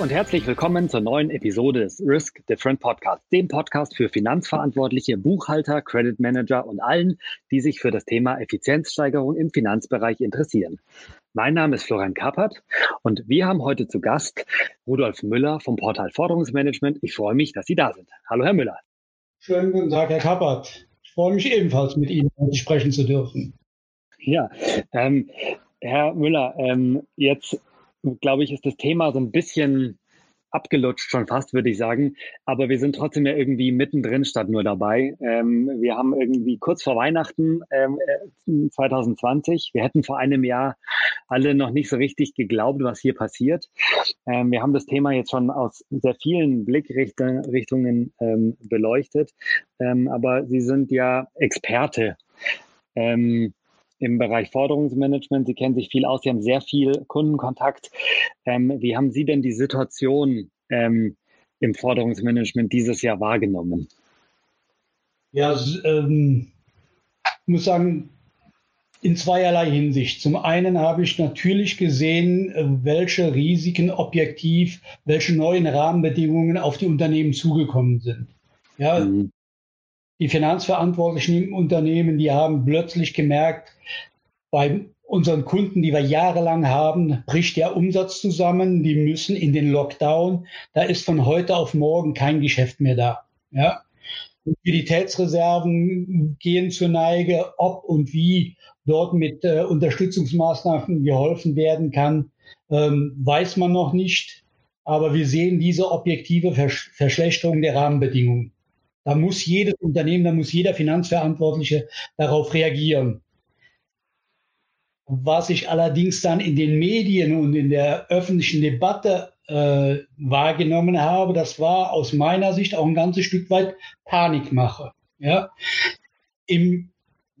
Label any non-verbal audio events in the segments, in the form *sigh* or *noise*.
Und herzlich willkommen zur neuen Episode des Risk Different Podcast, dem Podcast für Finanzverantwortliche, Buchhalter, Credit Manager und allen, die sich für das Thema Effizienzsteigerung im Finanzbereich interessieren. Mein Name ist Florian Kappert und wir haben heute zu Gast Rudolf Müller vom Portal Forderungsmanagement. Ich freue mich, dass Sie da sind. Hallo, Herr Müller. Schönen guten Tag, Herr Kappert. Ich freue mich ebenfalls, mit Ihnen sprechen zu dürfen. Ja, ähm, Herr Müller, ähm, jetzt glaube ich, ist das Thema so ein bisschen abgelutscht schon fast, würde ich sagen. Aber wir sind trotzdem ja irgendwie mittendrin statt nur dabei. Ähm, wir haben irgendwie kurz vor Weihnachten ähm, 2020, äh, wir hätten vor einem Jahr alle noch nicht so richtig geglaubt, was hier passiert. Ähm, wir haben das Thema jetzt schon aus sehr vielen Blickrichtungen ähm, beleuchtet. Ähm, aber Sie sind ja Experte. Ähm, im Bereich Forderungsmanagement. Sie kennen sich viel aus, Sie haben sehr viel Kundenkontakt. Ähm, wie haben Sie denn die Situation ähm, im Forderungsmanagement dieses Jahr wahrgenommen? Ja, ähm, ich muss sagen, in zweierlei Hinsicht. Zum einen habe ich natürlich gesehen, äh, welche Risiken objektiv, welche neuen Rahmenbedingungen auf die Unternehmen zugekommen sind. Ja, mhm. Die Finanzverantwortlichen im Unternehmen, die haben plötzlich gemerkt, bei unseren Kunden, die wir jahrelang haben, bricht der Umsatz zusammen. Die müssen in den Lockdown. Da ist von heute auf morgen kein Geschäft mehr da. Ja. Liquiditätsreserven gehen zur Neige, ob und wie dort mit äh, Unterstützungsmaßnahmen geholfen werden kann, ähm, weiß man noch nicht. Aber wir sehen diese objektive Versch Verschlechterung der Rahmenbedingungen. Da muss jedes Unternehmen, da muss jeder Finanzverantwortliche darauf reagieren. Was ich allerdings dann in den Medien und in der öffentlichen Debatte äh, wahrgenommen habe, das war aus meiner Sicht auch ein ganzes Stück weit Panikmache. Ja? Im,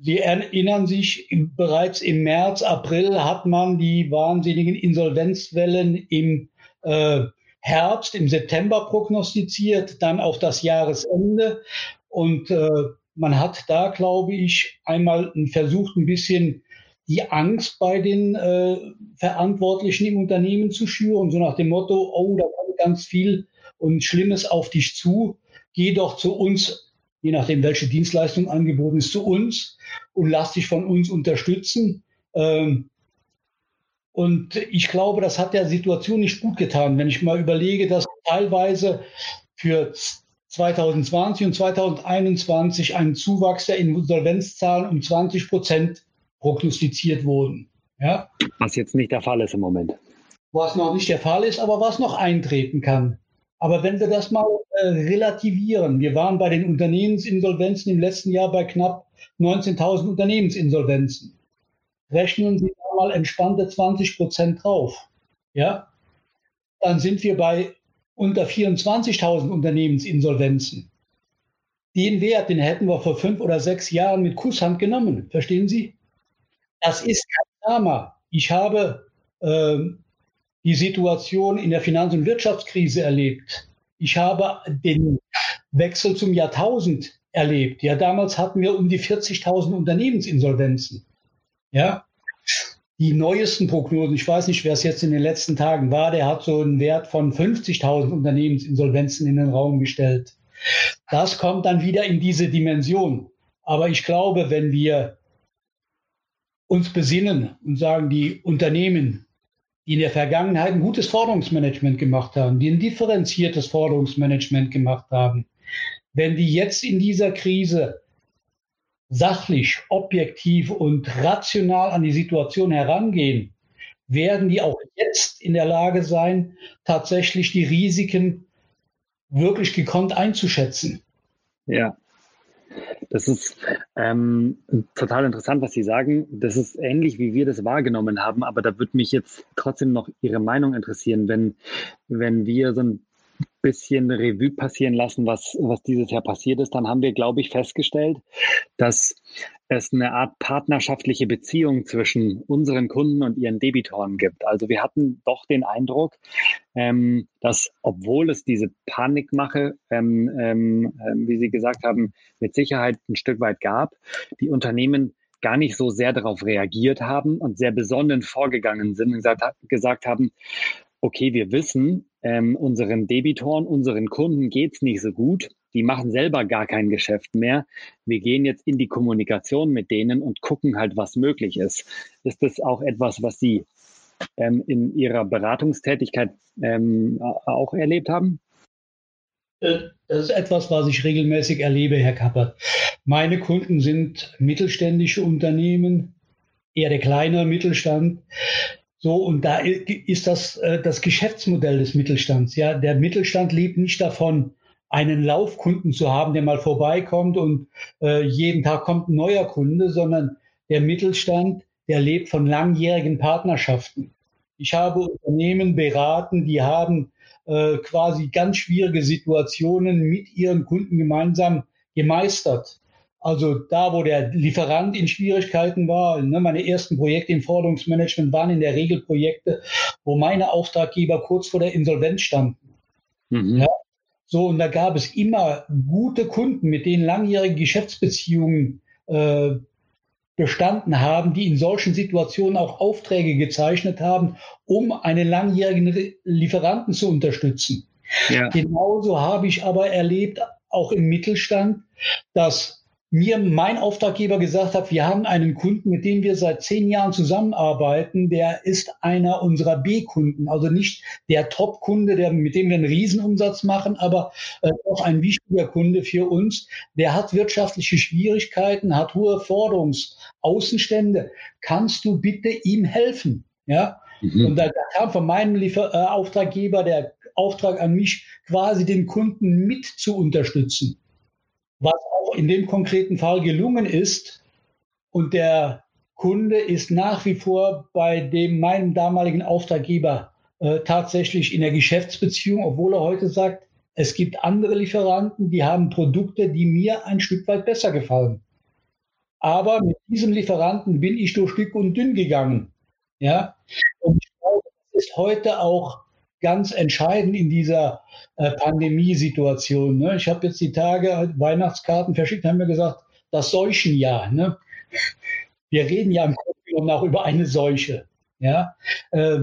Sie erinnern sich, im, bereits im März, April hat man die wahnsinnigen Insolvenzwellen im äh, Herbst, im September prognostiziert, dann auf das Jahresende. Und äh, man hat da, glaube ich, einmal versucht, ein bisschen die Angst bei den äh, Verantwortlichen im Unternehmen zu schüren, so nach dem Motto, oh, da kommt ganz viel und Schlimmes auf dich zu, geh doch zu uns, je nachdem, welche Dienstleistung angeboten ist, zu uns und lass dich von uns unterstützen. Ähm, und ich glaube, das hat der Situation nicht gut getan, wenn ich mal überlege, dass teilweise für 2020 und 2021 ein Zuwachs der Insolvenzzahlen um 20 Prozent prognostiziert wurden. Ja? Was jetzt nicht der Fall ist im Moment. Was noch nicht der Fall ist, aber was noch eintreten kann. Aber wenn wir das mal äh, relativieren, wir waren bei den Unternehmensinsolvenzen im letzten Jahr bei knapp 19.000 Unternehmensinsolvenzen. Rechnen Sie mal entspannte 20 Prozent drauf. Ja? Dann sind wir bei unter 24.000 Unternehmensinsolvenzen. Den Wert, den hätten wir vor fünf oder sechs Jahren mit Kusshand genommen. Verstehen Sie? Das ist kein Drama. Ich habe ähm, die Situation in der Finanz- und Wirtschaftskrise erlebt. Ich habe den Wechsel zum Jahrtausend erlebt. Ja, damals hatten wir um die 40.000 Unternehmensinsolvenzen. Ja, die neuesten Prognosen, ich weiß nicht, wer es jetzt in den letzten Tagen war, der hat so einen Wert von 50.000 Unternehmensinsolvenzen in den Raum gestellt. Das kommt dann wieder in diese Dimension. Aber ich glaube, wenn wir uns besinnen und sagen, die Unternehmen, die in der Vergangenheit ein gutes Forderungsmanagement gemacht haben, die ein differenziertes Forderungsmanagement gemacht haben, wenn die jetzt in dieser Krise sachlich, objektiv und rational an die Situation herangehen, werden die auch jetzt in der Lage sein, tatsächlich die Risiken wirklich gekonnt einzuschätzen. Ja. Das ist ähm, total interessant, was Sie sagen. Das ist ähnlich, wie wir das wahrgenommen haben, aber da würde mich jetzt trotzdem noch Ihre Meinung interessieren, wenn, wenn wir so ein bisschen Revue passieren lassen, was, was dieses Jahr passiert ist, dann haben wir, glaube ich, festgestellt, dass es eine Art partnerschaftliche Beziehung zwischen unseren Kunden und ihren Debitoren gibt. Also wir hatten doch den Eindruck, ähm, dass obwohl es diese Panikmache, ähm, ähm, ähm wie Sie gesagt haben, mit Sicherheit ein Stück weit gab, die Unternehmen gar nicht so sehr darauf reagiert haben und sehr besonnen vorgegangen sind und gesagt, gesagt haben, okay, wir wissen, ähm, unseren Debitoren, unseren Kunden geht's nicht so gut. Die machen selber gar kein Geschäft mehr. Wir gehen jetzt in die Kommunikation mit denen und gucken halt, was möglich ist. Ist das auch etwas, was Sie ähm, in Ihrer Beratungstätigkeit ähm, auch erlebt haben? Äh, das ist etwas, was ich regelmäßig erlebe, Herr Kappert. Meine Kunden sind mittelständische Unternehmen, eher der kleine Mittelstand. So, und da ist das äh, das Geschäftsmodell des Mittelstands. Ja, der Mittelstand lebt nicht davon, einen Laufkunden zu haben, der mal vorbeikommt und äh, jeden Tag kommt ein neuer Kunde, sondern der Mittelstand, der lebt von langjährigen Partnerschaften. Ich habe Unternehmen beraten, die haben äh, quasi ganz schwierige Situationen mit ihren Kunden gemeinsam gemeistert. Also da, wo der Lieferant in Schwierigkeiten war, ne, meine ersten Projekte im Forderungsmanagement waren in der Regel Projekte, wo meine Auftraggeber kurz vor der Insolvenz standen. Mhm. Ja, so, und da gab es immer gute Kunden, mit denen langjährige Geschäftsbeziehungen äh, bestanden haben, die in solchen Situationen auch Aufträge gezeichnet haben, um einen langjährigen Lieferanten zu unterstützen. Ja. Genauso habe ich aber erlebt, auch im Mittelstand, dass mir mein Auftraggeber gesagt hat, wir haben einen Kunden, mit dem wir seit zehn Jahren zusammenarbeiten, der ist einer unserer B-Kunden, also nicht der Top-Kunde, der, mit dem wir einen Riesenumsatz machen, aber äh, auch ein wichtiger Kunde für uns. Der hat wirtschaftliche Schwierigkeiten, hat hohe Forderungsaußenstände. Kannst du bitte ihm helfen? Ja. Mhm. Und da, da, kam von meinem Liefer äh, Auftraggeber der Auftrag an mich, quasi den Kunden mit zu unterstützen. Was auch in dem konkreten Fall gelungen ist. Und der Kunde ist nach wie vor bei dem meinem damaligen Auftraggeber äh, tatsächlich in der Geschäftsbeziehung, obwohl er heute sagt, es gibt andere Lieferanten, die haben Produkte, die mir ein Stück weit besser gefallen. Aber mit diesem Lieferanten bin ich durch Stück und dünn gegangen. Ja, und ich glaube, das ist heute auch ganz entscheidend in dieser äh, Pandemiesituation. Ne? Ich habe jetzt die Tage Weihnachtskarten verschickt, haben mir gesagt, das Seuchenjahr. Ne? Wir reden ja im Grunde genommen auch über eine Seuche. Ja? Äh,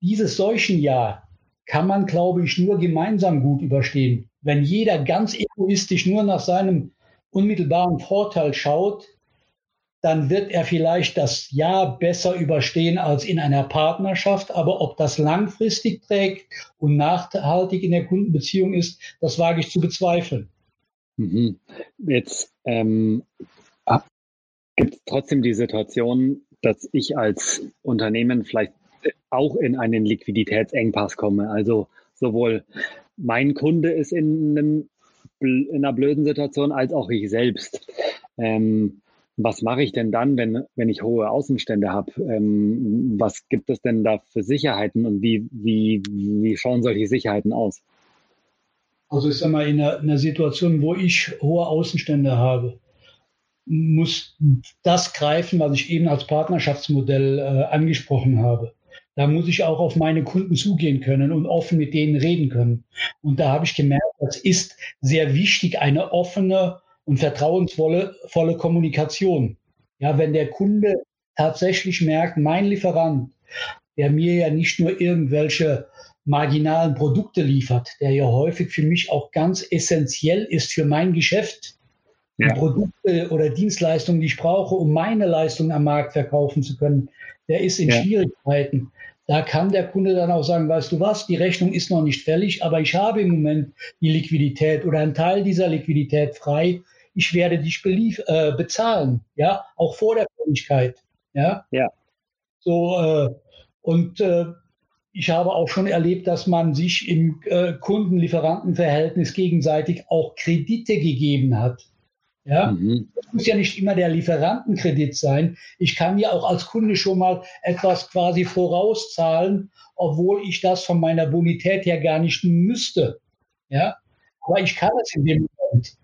dieses Seuchenjahr kann man, glaube ich, nur gemeinsam gut überstehen. Wenn jeder ganz egoistisch nur nach seinem unmittelbaren Vorteil schaut, dann wird er vielleicht das Jahr besser überstehen als in einer Partnerschaft. Aber ob das langfristig trägt und nachhaltig in der Kundenbeziehung ist, das wage ich zu bezweifeln. Mhm. Jetzt ähm, gibt es trotzdem die Situation, dass ich als Unternehmen vielleicht auch in einen Liquiditätsengpass komme. Also sowohl mein Kunde ist in, einem, in einer blöden Situation als auch ich selbst. Ähm, was mache ich denn dann, wenn, wenn ich hohe Außenstände habe? Ähm, was gibt es denn da für Sicherheiten und wie, wie, wie schauen solche Sicherheiten aus? Also ich sage mal, in einer, in einer Situation, wo ich hohe Außenstände habe, muss das greifen, was ich eben als Partnerschaftsmodell äh, angesprochen habe. Da muss ich auch auf meine Kunden zugehen können und offen mit denen reden können. Und da habe ich gemerkt, das ist sehr wichtig, eine offene und vertrauensvolle volle Kommunikation. Ja, wenn der Kunde tatsächlich merkt, mein Lieferant, der mir ja nicht nur irgendwelche marginalen Produkte liefert, der ja häufig für mich auch ganz essentiell ist für mein Geschäft, ja. Produkte oder Dienstleistungen, die ich brauche, um meine Leistung am Markt verkaufen zu können, der ist in ja. Schwierigkeiten. Da kann der Kunde dann auch sagen, weißt du was, die Rechnung ist noch nicht fällig, aber ich habe im Moment die Liquidität oder einen Teil dieser Liquidität frei ich werde dich belief äh, bezahlen, ja, auch vor der Fälligkeit, ja. Ja. So, äh, und äh, ich habe auch schon erlebt, dass man sich im äh, Kunden-Lieferanten-Verhältnis gegenseitig auch Kredite gegeben hat. Ja, mhm. das muss ja nicht immer der Lieferantenkredit sein. Ich kann ja auch als Kunde schon mal etwas quasi vorauszahlen, obwohl ich das von meiner Bonität her gar nicht müsste. Ja, aber ich kann es in dem Moment.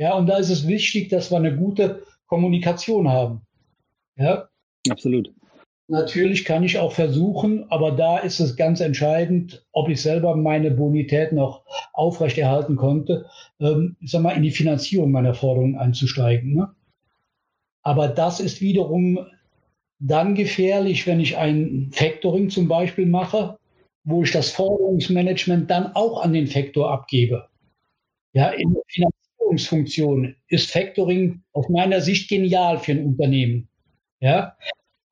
Ja, und da ist es wichtig, dass wir eine gute Kommunikation haben. Ja. Absolut. Natürlich kann ich auch versuchen, aber da ist es ganz entscheidend, ob ich selber meine Bonität noch aufrechterhalten konnte, ähm, ich sag mal, in die Finanzierung meiner Forderungen einzusteigen. Ne? Aber das ist wiederum dann gefährlich, wenn ich ein Factoring zum Beispiel mache wo ich das Forderungsmanagement dann auch an den Faktor abgebe. Ja, in der Finanzierungsfunktion ist Factoring aus meiner Sicht genial für ein Unternehmen. Ja,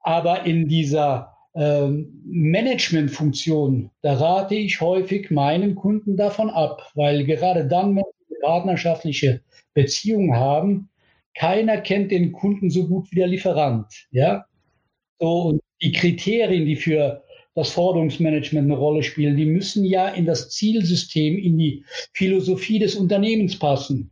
aber in dieser ähm, Managementfunktion, da rate ich häufig meinen Kunden davon ab, weil gerade dann, wenn eine partnerschaftliche Beziehung haben, keiner kennt den Kunden so gut wie der Lieferant. Ja, so und die Kriterien, die für das Forderungsmanagement eine Rolle spielen, die müssen ja in das Zielsystem, in die Philosophie des Unternehmens passen.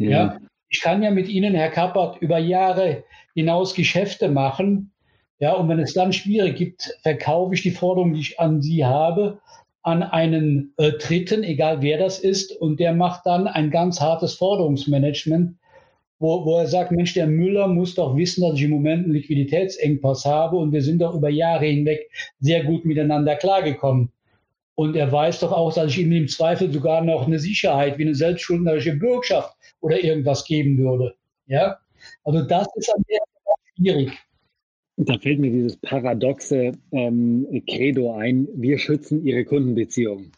Ja. ja. Ich kann ja mit Ihnen, Herr Kappert, über Jahre hinaus Geschäfte machen. Ja, und wenn es dann schwierig gibt, verkaufe ich die Forderung, die ich an Sie habe, an einen äh, Dritten, egal wer das ist, und der macht dann ein ganz hartes Forderungsmanagement wo, wo er sagt, Mensch, der Müller muss doch wissen, dass ich im Moment einen Liquiditätsengpass habe und wir sind doch über Jahre hinweg sehr gut miteinander klargekommen. Und er weiß doch auch, dass ich ihm im Zweifel sogar noch eine Sicherheit wie eine selbstschuldnerische Bürgschaft oder irgendwas geben würde. Ja, also das ist an der schwierig. Da fällt mir dieses paradoxe ähm, Credo ein, wir schützen ihre Kundenbeziehungen.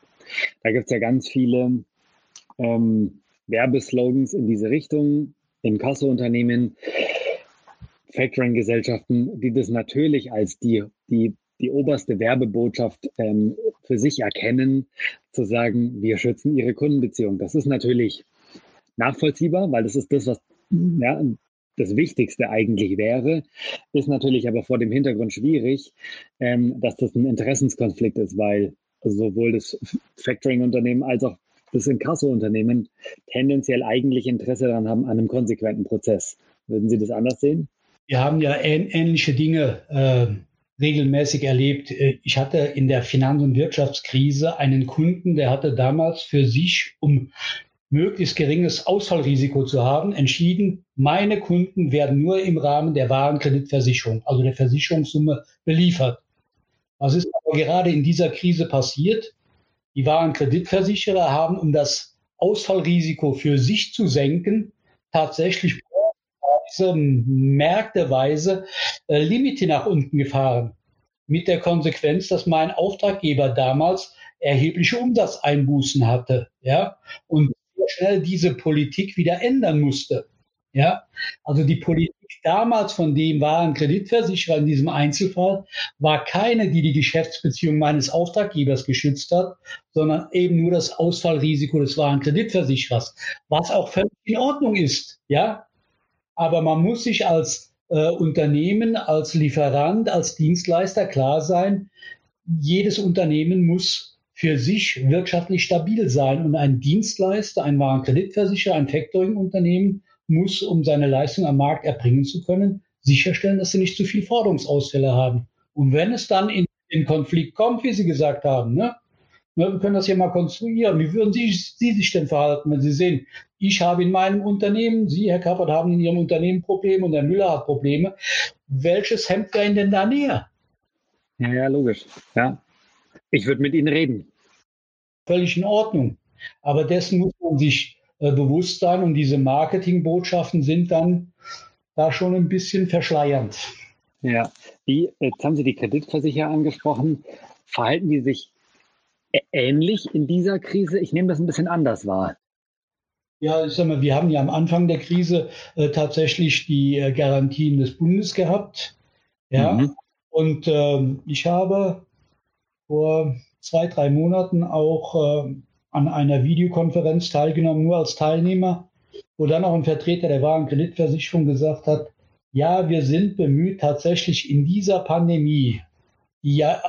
Da gibt es ja ganz viele ähm, Werbeslogans in diese Richtung. Inkasso-Unternehmen, Factoring-Gesellschaften, die das natürlich als die, die, die oberste Werbebotschaft ähm, für sich erkennen, zu sagen, wir schützen ihre Kundenbeziehung. Das ist natürlich nachvollziehbar, weil das ist das, was ja, das Wichtigste eigentlich wäre, ist natürlich aber vor dem Hintergrund schwierig, ähm, dass das ein Interessenskonflikt ist, weil sowohl das Factoring-Unternehmen als auch das Inkasso-Unternehmen tendenziell eigentlich Interesse daran haben, an einem konsequenten Prozess. Würden Sie das anders sehen? Wir haben ja ähnliche Dinge äh, regelmäßig erlebt. Äh, ich hatte in der Finanz- und Wirtschaftskrise einen Kunden, der hatte damals für sich, um möglichst geringes Ausfallrisiko zu haben, entschieden, meine Kunden werden nur im Rahmen der Warenkreditversicherung, also der Versicherungssumme, beliefert. Was ist aber gerade in dieser Krise passiert? Die wahren Kreditversicherer haben, um das Ausfallrisiko für sich zu senken, tatsächlich märkteweise äh, Limite nach unten gefahren. Mit der Konsequenz, dass mein Auftraggeber damals erhebliche Umsatzeinbußen hatte, ja, und schnell diese Politik wieder ändern musste. Ja, also die Politik damals von dem wahren Kreditversicherer in diesem Einzelfall war keine, die die Geschäftsbeziehung meines Auftraggebers geschützt hat, sondern eben nur das Ausfallrisiko des wahren Kreditversicherers, was auch völlig in Ordnung ist. Ja, aber man muss sich als äh, Unternehmen, als Lieferant, als Dienstleister klar sein, jedes Unternehmen muss für sich wirtschaftlich stabil sein und ein Dienstleister, ein wahren Kreditversicherer, ein Factoring-Unternehmen muss, um seine Leistung am Markt erbringen zu können, sicherstellen, dass sie nicht zu viel Forderungsausfälle haben. Und wenn es dann in den Konflikt kommt, wie Sie gesagt haben, ne wir können das hier mal konstruieren. Wie würden Sie, Sie sich denn verhalten, wenn Sie sehen, ich habe in meinem Unternehmen, Sie, Herr Kappert, haben in Ihrem Unternehmen Probleme und Herr Müller hat Probleme. Welches Hemd wäre Ihnen denn da näher? Ja, ja, logisch. Ja. Ich würde mit Ihnen reden. Völlig in Ordnung. Aber dessen muss man sich äh, Bewusstsein und diese Marketingbotschaften sind dann da schon ein bisschen verschleiernd. Ja, wie, jetzt haben Sie die Kreditversicherer angesprochen. Verhalten die sich ähnlich in dieser Krise? Ich nehme das ein bisschen anders wahr. Ja, ich sag mal, wir haben ja am Anfang der Krise äh, tatsächlich die äh, Garantien des Bundes gehabt. Ja, mhm. und äh, ich habe vor zwei, drei Monaten auch äh, an einer Videokonferenz teilgenommen, nur als Teilnehmer, wo dann auch ein Vertreter der wahren Kreditversicherung gesagt hat, ja, wir sind bemüht, tatsächlich in dieser Pandemie, die ja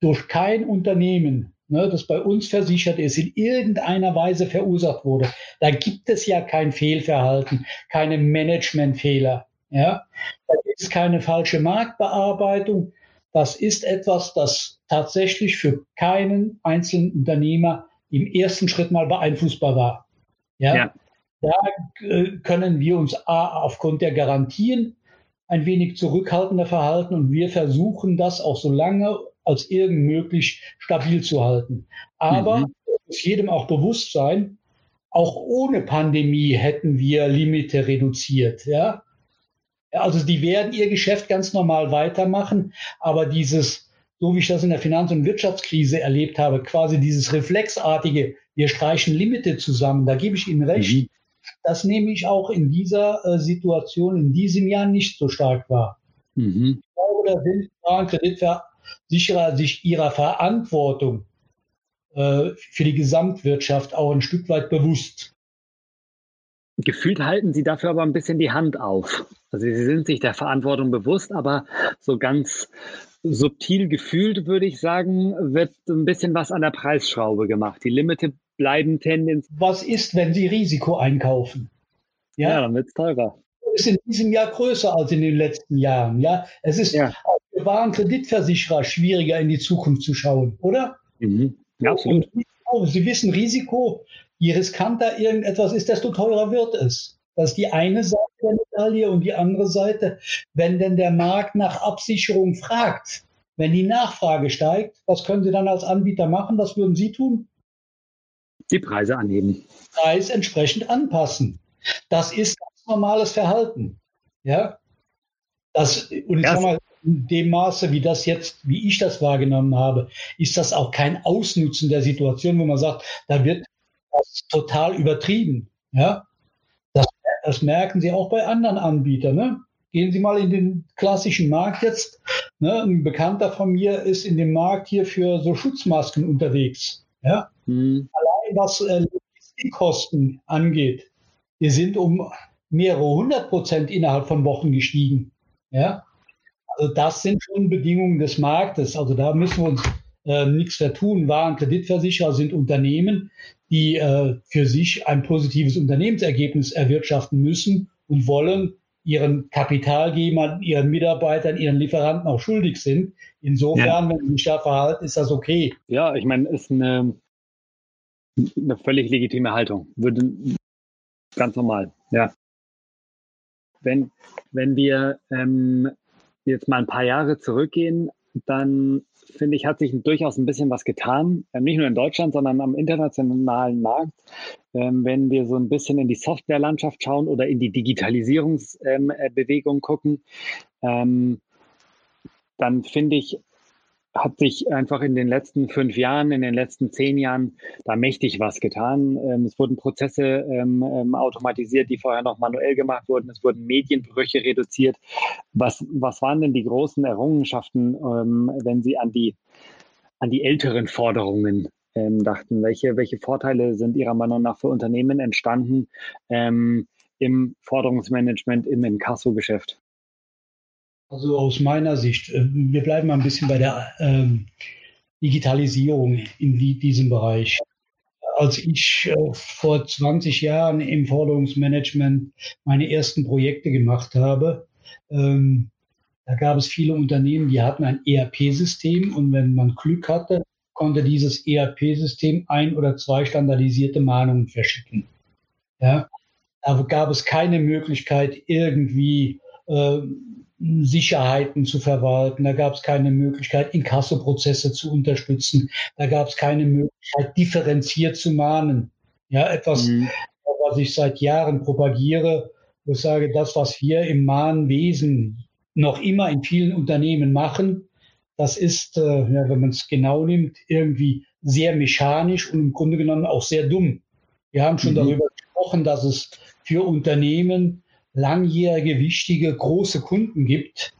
durch kein Unternehmen, ne, das bei uns versichert ist, in irgendeiner Weise verursacht wurde. Da gibt es ja kein Fehlverhalten, keine Managementfehler. Ja? Da gibt es keine falsche Marktbearbeitung. Das ist etwas, das tatsächlich für keinen einzelnen Unternehmer im ersten Schritt mal beeinflussbar war. Ja, ja. da äh, können wir uns A, aufgrund der Garantien ein wenig zurückhaltender verhalten und wir versuchen das auch so lange als irgend möglich stabil zu halten. Aber mhm. muss jedem auch bewusst sein, auch ohne Pandemie hätten wir Limite reduziert. Ja? Also die werden ihr Geschäft ganz normal weitermachen, aber dieses so wie ich das in der Finanz- und Wirtschaftskrise erlebt habe, quasi dieses reflexartige, wir streichen Limite zusammen, da gebe ich Ihnen recht. Mhm. Das nehme ich auch in dieser äh, Situation in diesem Jahr nicht so stark wahr. Mhm. Ich glaube, da sind Kreditversicherer sich ihrer Verantwortung äh, für die Gesamtwirtschaft auch ein Stück weit bewusst. Gefühlt halten Sie dafür aber ein bisschen die Hand auf. Also Sie sind sich der Verantwortung bewusst, aber so ganz subtil gefühlt, würde ich sagen, wird ein bisschen was an der Preisschraube gemacht. Die Limite bleiben tendenziell. Was ist, wenn Sie Risiko einkaufen? Ja, ja dann wird es teurer. Ist in diesem Jahr größer als in den letzten Jahren. Ja, es ist ja. Für Warenkreditversicherer schwieriger in die Zukunft zu schauen, oder? Mhm. Ja, absolut. Und Sie wissen, Risiko, je riskanter irgendetwas ist, desto teurer wird es. Das ist die eine Seite der Medaille und die andere Seite, wenn denn der Markt nach Absicherung fragt, wenn die Nachfrage steigt, was können Sie dann als Anbieter machen? Was würden Sie tun? Die Preise anheben. Preis entsprechend anpassen. Das ist ganz normales Verhalten. Ja. Das, und ich sag mal, in dem Maße, wie das jetzt, wie ich das wahrgenommen habe, ist das auch kein Ausnutzen der Situation, wo man sagt, da wird das total übertrieben. Ja. Das merken Sie auch bei anderen Anbietern. Ne? Gehen Sie mal in den klassischen Markt jetzt. Ne? Ein Bekannter von mir ist in dem Markt hier für so Schutzmasken unterwegs. Ja? Hm. Allein was äh, Logistikkosten angeht, die sind um mehrere hundert Prozent innerhalb von Wochen gestiegen. Ja? Also das sind schon Bedingungen des Marktes. Also da müssen wir uns äh, nichts vertun. Waren Kreditversicherer sind Unternehmen, die äh, für sich ein positives Unternehmensergebnis erwirtschaften müssen und wollen, ihren Kapitalgebern, ihren Mitarbeitern, ihren Lieferanten auch schuldig sind. Insofern, ja. wenn sie sich da verhalten, ist das okay. Ja, ich meine, ist eine, eine völlig legitime Haltung. Würde ganz normal, ja. Wenn, wenn wir ähm, jetzt mal ein paar Jahre zurückgehen, dann finde ich, hat sich durchaus ein bisschen was getan. Ähm, nicht nur in Deutschland, sondern am internationalen Markt. Ähm, wenn wir so ein bisschen in die Softwarelandschaft schauen oder in die Digitalisierungsbewegung ähm, äh, gucken, dann finde ich, hat sich einfach in den letzten fünf Jahren, in den letzten zehn Jahren da mächtig was getan. Ähm, es wurden Prozesse ähm, ähm, automatisiert, die vorher noch manuell gemacht wurden. Es wurden Medienbrüche reduziert. Was, was waren denn die großen Errungenschaften, wenn Sie an die, an die älteren Forderungen dachten? Welche, welche Vorteile sind Ihrer Meinung nach für Unternehmen entstanden im Forderungsmanagement, im Inkasso-Geschäft? Also aus meiner Sicht, äh, wir bleiben mal ein bisschen bei der ähm, Digitalisierung in die, diesem Bereich. Als ich äh, vor 20 Jahren im Forderungsmanagement meine ersten Projekte gemacht habe, ähm, da gab es viele Unternehmen, die hatten ein ERP-System und wenn man Glück hatte, konnte dieses ERP-System ein oder zwei standardisierte Mahnungen verschicken. Ja, da gab es keine Möglichkeit, irgendwie äh, Sicherheiten zu verwalten. Da gab es keine Möglichkeit, Inkassoprozesse zu unterstützen. Da gab es keine Möglichkeit, differenziert zu mahnen. Ja, etwas, mhm. was ich seit Jahren propagiere. Ich sage, das, was wir im Mahnwesen noch immer in vielen Unternehmen machen, das ist, äh, ja, wenn man es genau nimmt, irgendwie sehr mechanisch und im Grunde genommen auch sehr dumm. Wir haben schon mhm. darüber gesprochen, dass es für Unternehmen langjährige, wichtige, große Kunden gibt,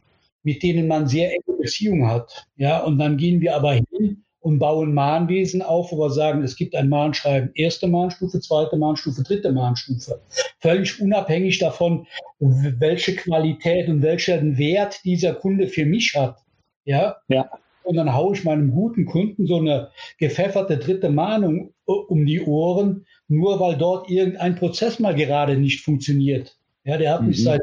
mit denen man sehr enge Beziehungen hat. Ja, und dann gehen wir aber hin und bauen Mahnwesen auf, wo wir sagen, es gibt ein Mahnschreiben, erste Mahnstufe, zweite Mahnstufe, dritte Mahnstufe. Völlig unabhängig davon, welche Qualität und welchen Wert dieser Kunde für mich hat. Ja. ja. Und dann haue ich meinem guten Kunden so eine gepfefferte dritte Mahnung um die Ohren, nur weil dort irgendein Prozess mal gerade nicht funktioniert. Ja, der hat mhm. mich seit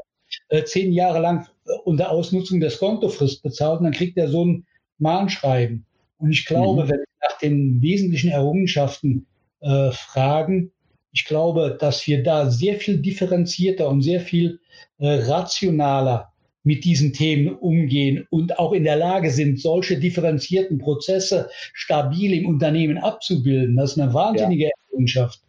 äh, zehn Jahre lang äh, unter Ausnutzung des Kontofrist bezahlt und dann kriegt er so ein Mahnschreiben. Und ich glaube, mhm. wenn wir nach den wesentlichen Errungenschaften äh, fragen, ich glaube, dass wir da sehr viel differenzierter und sehr viel äh, rationaler mit diesen Themen umgehen und auch in der Lage sind, solche differenzierten Prozesse stabil im Unternehmen abzubilden. Das ist eine wahnsinnige ja. Errungenschaft.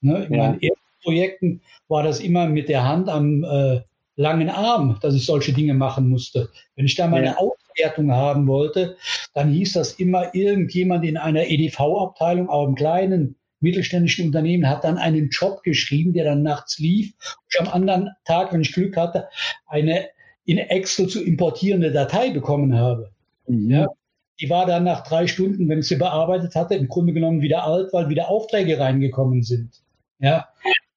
Ne? In ja. meinen ersten Projekten war das immer mit der Hand am äh, langen Arm, dass ich solche Dinge machen musste. Wenn ich da meine ja. Autos Aufwertung haben wollte, dann hieß das immer, irgendjemand in einer EDV-Abteilung, auch im kleinen mittelständischen Unternehmen, hat dann einen Job geschrieben, der dann nachts lief. Und am anderen Tag, wenn ich Glück hatte, eine in Excel zu importierende Datei bekommen habe. Mhm. Ja, die war dann nach drei Stunden, wenn ich sie bearbeitet hatte, im Grunde genommen wieder alt, weil wieder Aufträge reingekommen sind. Ja,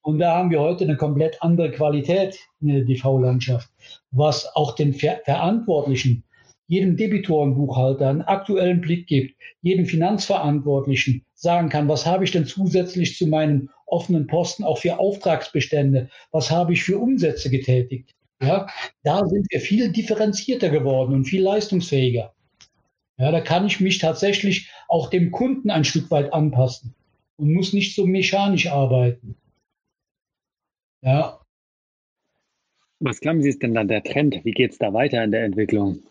und da haben wir heute eine komplett andere Qualität in der DV-Landschaft, was auch den Ver Verantwortlichen, jedem Debitorenbuchhalter einen aktuellen Blick gibt, jedem Finanzverantwortlichen sagen kann, was habe ich denn zusätzlich zu meinen offenen Posten auch für Auftragsbestände, was habe ich für Umsätze getätigt. Ja, da sind wir viel differenzierter geworden und viel leistungsfähiger. Ja, da kann ich mich tatsächlich auch dem Kunden ein Stück weit anpassen und muss nicht so mechanisch arbeiten. Ja. Was glauben Sie ist denn dann der Trend? Wie geht es da weiter in der Entwicklung?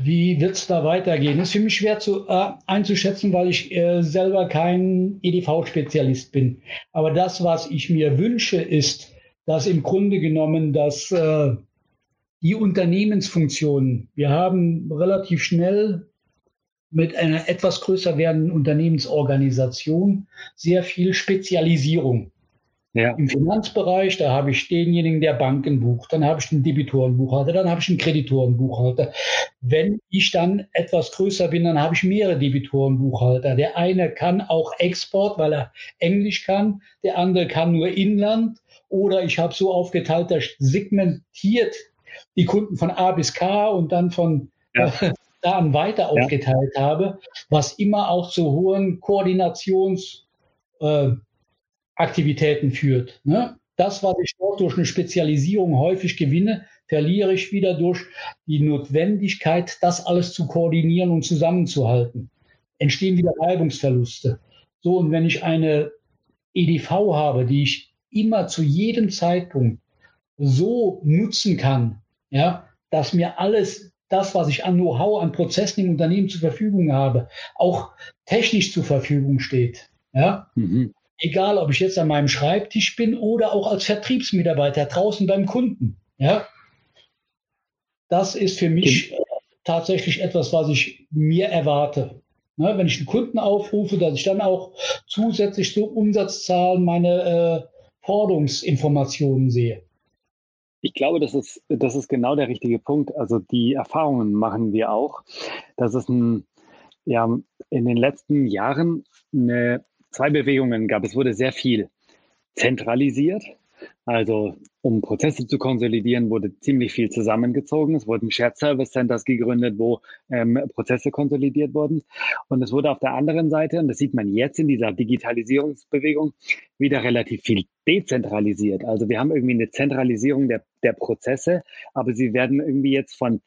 Wie wird es da weitergehen? Das ist für mich schwer zu, äh, einzuschätzen, weil ich äh, selber kein EDV-Spezialist bin. Aber das, was ich mir wünsche, ist, dass im Grunde genommen, dass äh, die Unternehmensfunktionen, wir haben relativ schnell mit einer etwas größer werdenden Unternehmensorganisation sehr viel Spezialisierung. Ja. Im Finanzbereich, da habe ich denjenigen, der Banken bucht, dann habe ich einen Debitorenbuchhalter, dann habe ich einen Kreditorenbuchhalter. Wenn ich dann etwas größer bin, dann habe ich mehrere Debitorenbuchhalter. Der eine kann auch Export, weil er Englisch kann, der andere kann nur Inland oder ich habe so aufgeteilt, dass segmentiert die Kunden von A bis K und dann von ja. *laughs* da an weiter aufgeteilt ja. habe, was immer auch zu hohen Koordinationsaktivitäten äh, führt. Ne? Das, was ich dort durch eine Spezialisierung häufig gewinne, verliere ich wieder durch die Notwendigkeit, das alles zu koordinieren und zusammenzuhalten. Entstehen wieder Reibungsverluste. So, und wenn ich eine EDV habe, die ich immer zu jedem Zeitpunkt so nutzen kann, ja, dass mir alles das, was ich an Know-how, an Prozessen im Unternehmen zur Verfügung habe, auch technisch zur Verfügung steht. Ja? Mhm. Egal, ob ich jetzt an meinem Schreibtisch bin oder auch als Vertriebsmitarbeiter draußen beim Kunden. Ja? Das ist für mich mhm. tatsächlich etwas, was ich mir erwarte. Ne, wenn ich einen Kunden aufrufe, dass ich dann auch zusätzlich zu Umsatzzahlen meine äh, Forderungsinformationen sehe. Ich glaube, das ist, das ist genau der richtige Punkt. Also die Erfahrungen machen wir auch, dass es ein, ja, in den letzten Jahren eine, zwei Bewegungen gab. Es wurde sehr viel zentralisiert also um Prozesse zu konsolidieren, wurde ziemlich viel zusammengezogen. Es wurden Shared Service Centers gegründet, wo ähm, Prozesse konsolidiert wurden. Und es wurde auf der anderen Seite, und das sieht man jetzt in dieser Digitalisierungsbewegung, wieder relativ viel dezentralisiert. Also wir haben irgendwie eine Zentralisierung der, der Prozesse, aber sie werden irgendwie jetzt von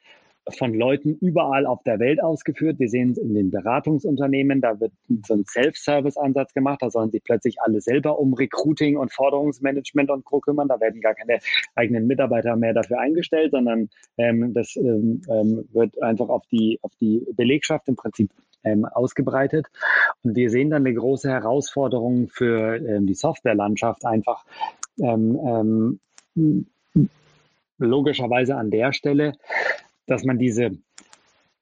von Leuten überall auf der Welt ausgeführt. Wir sehen es in den Beratungsunternehmen, da wird so ein Self-Service-Ansatz gemacht, da sollen sich plötzlich alle selber um Recruiting und Forderungsmanagement und Co. kümmern. Da werden gar keine eigenen Mitarbeiter mehr dafür eingestellt, sondern ähm, das ähm, ähm wird einfach auf die, auf die Belegschaft im Prinzip ähm, ausgebreitet. Und wir sehen dann eine große Herausforderung für ähm, die Softwarelandschaft einfach ähm, ähm, logischerweise an der Stelle, dass man diese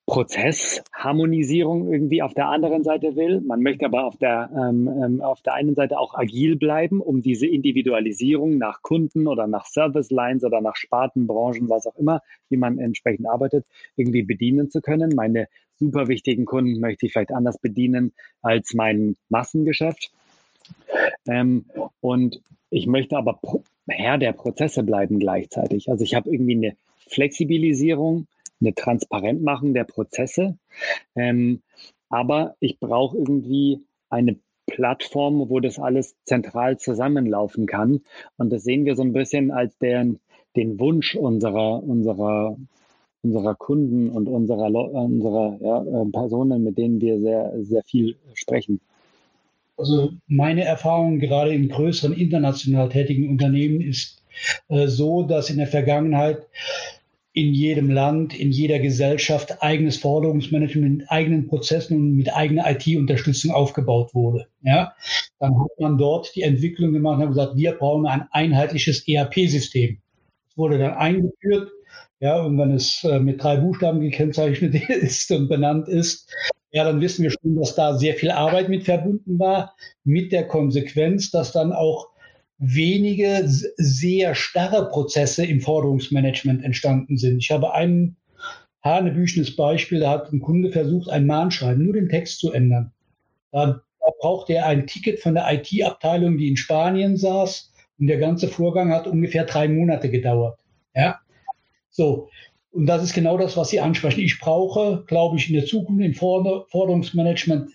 Prozessharmonisierung irgendwie auf der anderen Seite will. Man möchte aber auf der, ähm, ähm, auf der einen Seite auch agil bleiben, um diese Individualisierung nach Kunden oder nach Service Lines oder nach Sparten, Branchen, was auch immer, wie man entsprechend arbeitet, irgendwie bedienen zu können. Meine super wichtigen Kunden möchte ich vielleicht anders bedienen als mein Massengeschäft. Ähm, und ich möchte aber Herr der Prozesse bleiben gleichzeitig. Also ich habe irgendwie eine Flexibilisierung eine Transparentmachung der Prozesse. Ähm, aber ich brauche irgendwie eine Plattform, wo das alles zentral zusammenlaufen kann. Und das sehen wir so ein bisschen als den, den Wunsch unserer, unserer, unserer Kunden und unserer, unserer ja, äh, Personen, mit denen wir sehr, sehr viel sprechen. Also meine Erfahrung gerade in größeren international tätigen Unternehmen ist so, dass in der Vergangenheit in jedem Land, in jeder Gesellschaft eigenes Forderungsmanagement mit eigenen Prozessen und mit eigener IT-Unterstützung aufgebaut wurde. Ja, dann hat man dort die Entwicklung gemacht und gesagt, wir brauchen ein einheitliches ERP-System. Es wurde dann eingeführt. ja, und wenn es äh, mit drei Buchstaben gekennzeichnet *laughs* ist und benannt ist, ja, dann wissen wir schon, dass da sehr viel Arbeit mit verbunden war, mit der Konsequenz, dass dann auch wenige sehr starre Prozesse im Forderungsmanagement entstanden sind. Ich habe ein hanebüchenes Beispiel, da hat ein Kunde versucht, ein Mahnschreiben, nur den Text zu ändern. Da, brauchte er ein Ticket von der IT-Abteilung, die in Spanien saß, und der ganze Vorgang hat ungefähr drei Monate gedauert. Ja, so. Und das ist genau das, was Sie ansprechen. Ich brauche, glaube ich, in der Zukunft im Forderungsmanagement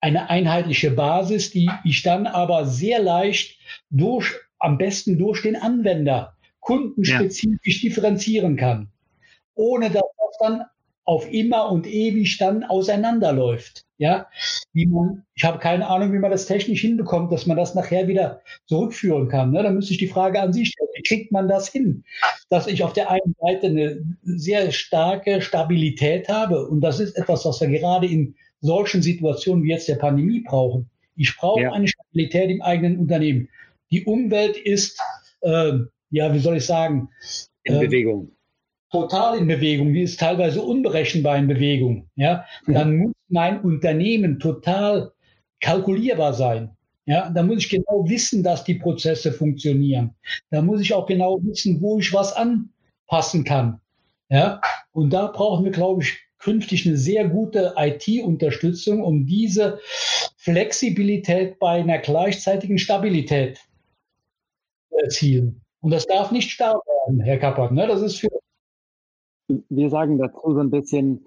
eine einheitliche Basis, die ich dann aber sehr leicht durch, am besten durch den Anwender kundenspezifisch ja. differenzieren kann, ohne dass das dann auf immer und ewig dann auseinanderläuft. Ja, wie man, ich habe keine Ahnung, wie man das technisch hinbekommt, dass man das nachher wieder zurückführen kann. Ne? Da müsste ich die Frage an Sie stellen, wie kriegt man das hin? Dass ich auf der einen Seite eine sehr starke Stabilität habe und das ist etwas, was wir gerade in solchen Situationen wie jetzt der Pandemie brauchen. Ich brauche ja. eine Stabilität im eigenen Unternehmen. Die Umwelt ist, äh, ja, wie soll ich sagen? In äh, Bewegung total in Bewegung, die ist teilweise unberechenbar in Bewegung, ja, dann muss mein Unternehmen total kalkulierbar sein. Ja, da muss ich genau wissen, dass die Prozesse funktionieren. Da muss ich auch genau wissen, wo ich was anpassen kann. Ja, und da brauchen wir, glaube ich, künftig eine sehr gute IT-Unterstützung, um diese Flexibilität bei einer gleichzeitigen Stabilität zu erzielen. Und das darf nicht starr werden, Herr Kappert. Ne? Das ist für wir sagen dazu so ein bisschen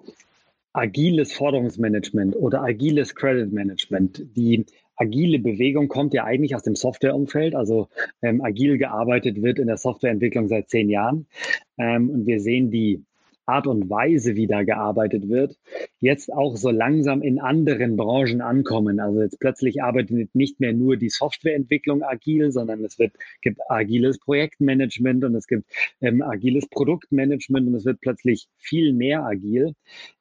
agiles Forderungsmanagement oder agiles Credit Management. Die agile Bewegung kommt ja eigentlich aus dem Softwareumfeld. Also ähm, agil gearbeitet wird in der Softwareentwicklung seit zehn Jahren. Ähm, und wir sehen die Art und Weise, wie da gearbeitet wird, jetzt auch so langsam in anderen Branchen ankommen. Also jetzt plötzlich arbeitet nicht mehr nur die Softwareentwicklung agil, sondern es wird, gibt agiles Projektmanagement und es gibt ähm, agiles Produktmanagement und es wird plötzlich viel mehr agil.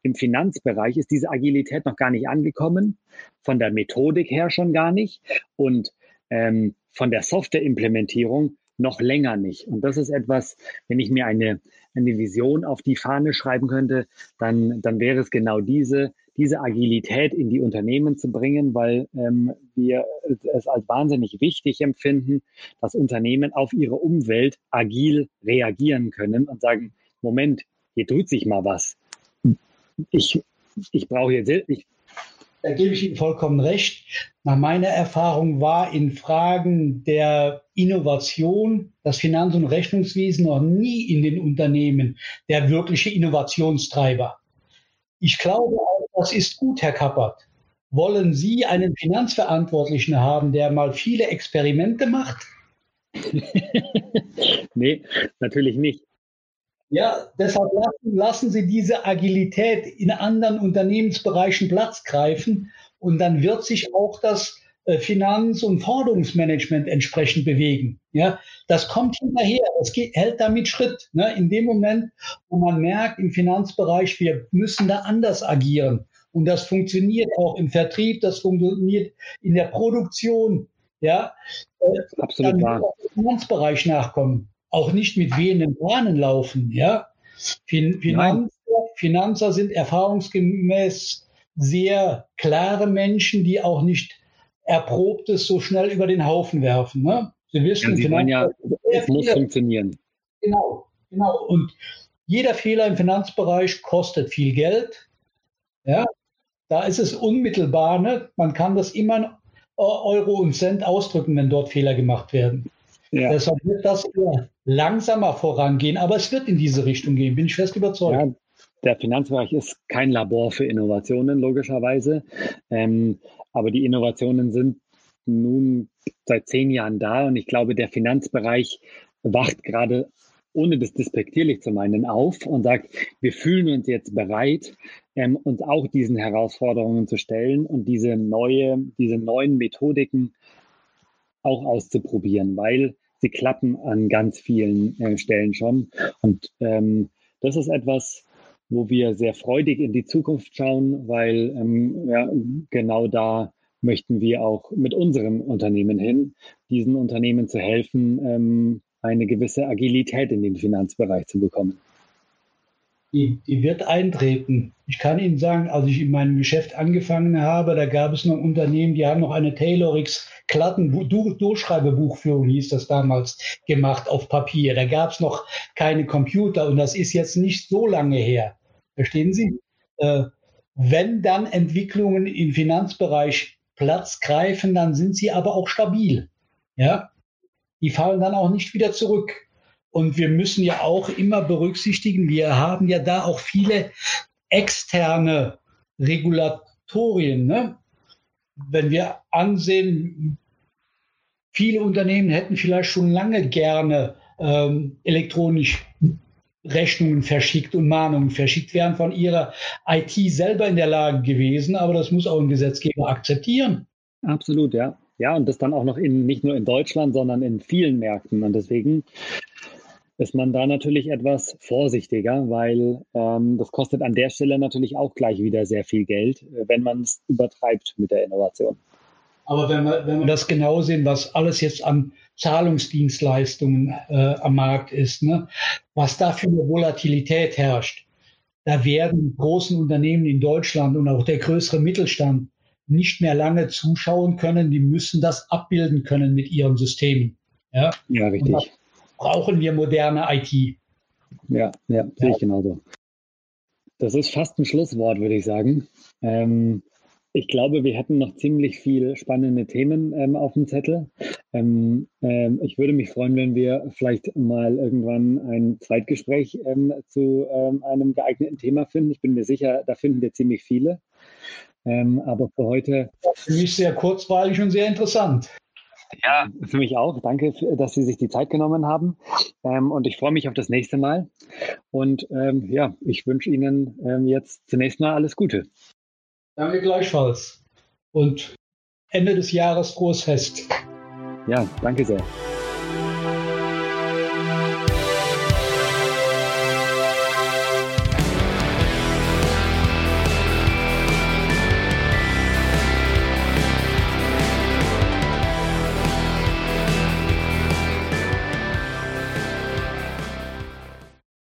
Im Finanzbereich ist diese Agilität noch gar nicht angekommen, von der Methodik her schon gar nicht und ähm, von der Softwareimplementierung noch länger nicht. Und das ist etwas, wenn ich mir eine eine Vision auf die Fahne schreiben könnte, dann, dann wäre es genau diese, diese Agilität in die Unternehmen zu bringen, weil ähm, wir es als wahnsinnig wichtig empfinden, dass Unternehmen auf ihre Umwelt agil reagieren können und sagen, Moment, hier tut sich mal was. Ich, ich brauche jetzt, ich, da gebe ich Ihnen vollkommen recht. Nach meiner Erfahrung war in Fragen der Innovation das Finanz- und Rechnungswesen noch nie in den Unternehmen der wirkliche Innovationstreiber. Ich glaube das ist gut, Herr Kappert. Wollen Sie einen Finanzverantwortlichen haben, der mal viele Experimente macht? *laughs* nee, natürlich nicht. Ja, deshalb lassen, lassen Sie diese Agilität in anderen Unternehmensbereichen Platz greifen und dann wird sich auch das äh, Finanz- und Forderungsmanagement entsprechend bewegen. Ja, das kommt hinterher, das geht, hält damit Schritt. Ne? In dem Moment, wo man merkt im Finanzbereich, wir müssen da anders agieren. Und das funktioniert auch im Vertrieb, das funktioniert in der Produktion. Ja, äh, absolut dann wahr. Im Finanzbereich nachkommen auch nicht mit wehenden Bahnen laufen. Ja? Fin Finanzer, Finanzer sind erfahrungsgemäß sehr klare Menschen, die auch nicht Erprobtes so schnell über den Haufen werfen. Ne? Sie wissen, ja, ja es muss funktionieren. Genau, genau. Und jeder Fehler im Finanzbereich kostet viel Geld. Ja, da ist es unmittelbar. Ne? Man kann das immer Euro und Cent ausdrücken, wenn dort Fehler gemacht werden. Ja. Deshalb wird das langsamer vorangehen, aber es wird in diese Richtung gehen, bin ich fest überzeugt. Ja, der Finanzbereich ist kein Labor für Innovationen, logischerweise. Ähm, aber die Innovationen sind nun seit zehn Jahren da und ich glaube, der Finanzbereich wacht gerade, ohne das despektierlich zu meinen, auf und sagt, wir fühlen uns jetzt bereit, ähm, uns auch diesen Herausforderungen zu stellen und diese neue, diese neuen Methodiken auch auszuprobieren, weil sie klappen an ganz vielen äh, Stellen schon. Und ähm, das ist etwas, wo wir sehr freudig in die Zukunft schauen, weil ähm, ja, genau da möchten wir auch mit unserem Unternehmen hin, diesen Unternehmen zu helfen, ähm, eine gewisse Agilität in den Finanzbereich zu bekommen. Die, die wird eintreten. Ich kann Ihnen sagen, als ich in meinem Geschäft angefangen habe, da gab es noch Unternehmen, die haben noch eine Klatten Durchschreibebuchführung hieß das damals gemacht auf Papier. Da gab es noch keine Computer und das ist jetzt nicht so lange her. Verstehen Sie? Äh, wenn dann Entwicklungen im Finanzbereich Platz greifen, dann sind sie aber auch stabil. Ja, die fallen dann auch nicht wieder zurück. Und wir müssen ja auch immer berücksichtigen, wir haben ja da auch viele externe Regulatorien. Ne? Wenn wir ansehen, viele Unternehmen hätten vielleicht schon lange gerne ähm, elektronisch Rechnungen verschickt und Mahnungen verschickt, wären von ihrer IT selber in der Lage gewesen, aber das muss auch ein Gesetzgeber akzeptieren. Absolut, ja. Ja, und das dann auch noch in, nicht nur in Deutschland, sondern in vielen Märkten. Und deswegen ist man da natürlich etwas vorsichtiger, weil ähm, das kostet an der Stelle natürlich auch gleich wieder sehr viel Geld, wenn man es übertreibt mit der Innovation. Aber wenn wir, wenn wir das genau sehen, was alles jetzt an Zahlungsdienstleistungen äh, am Markt ist, ne, was da für eine Volatilität herrscht, da werden großen Unternehmen in Deutschland und auch der größere Mittelstand nicht mehr lange zuschauen können. Die müssen das abbilden können mit ihren Systemen. Ja, ja richtig. Brauchen wir moderne IT. Ja, ja, sehe ich genauso. Das ist fast ein Schlusswort, würde ich sagen. Ähm, ich glaube, wir hätten noch ziemlich viele spannende Themen ähm, auf dem Zettel. Ähm, ähm, ich würde mich freuen, wenn wir vielleicht mal irgendwann ein Zweitgespräch ähm, zu ähm, einem geeigneten Thema finden. Ich bin mir sicher, da finden wir ziemlich viele. Aber für heute. Für mich sehr kurzweilig und sehr interessant. Ja, für mich auch. Danke, dass Sie sich die Zeit genommen haben. und ich freue mich auf das nächste Mal. Und ja, ich wünsche Ihnen jetzt zunächst mal alles Gute. Danke gleichfalls. Und Ende des Jahres frohes Fest. Ja, danke sehr.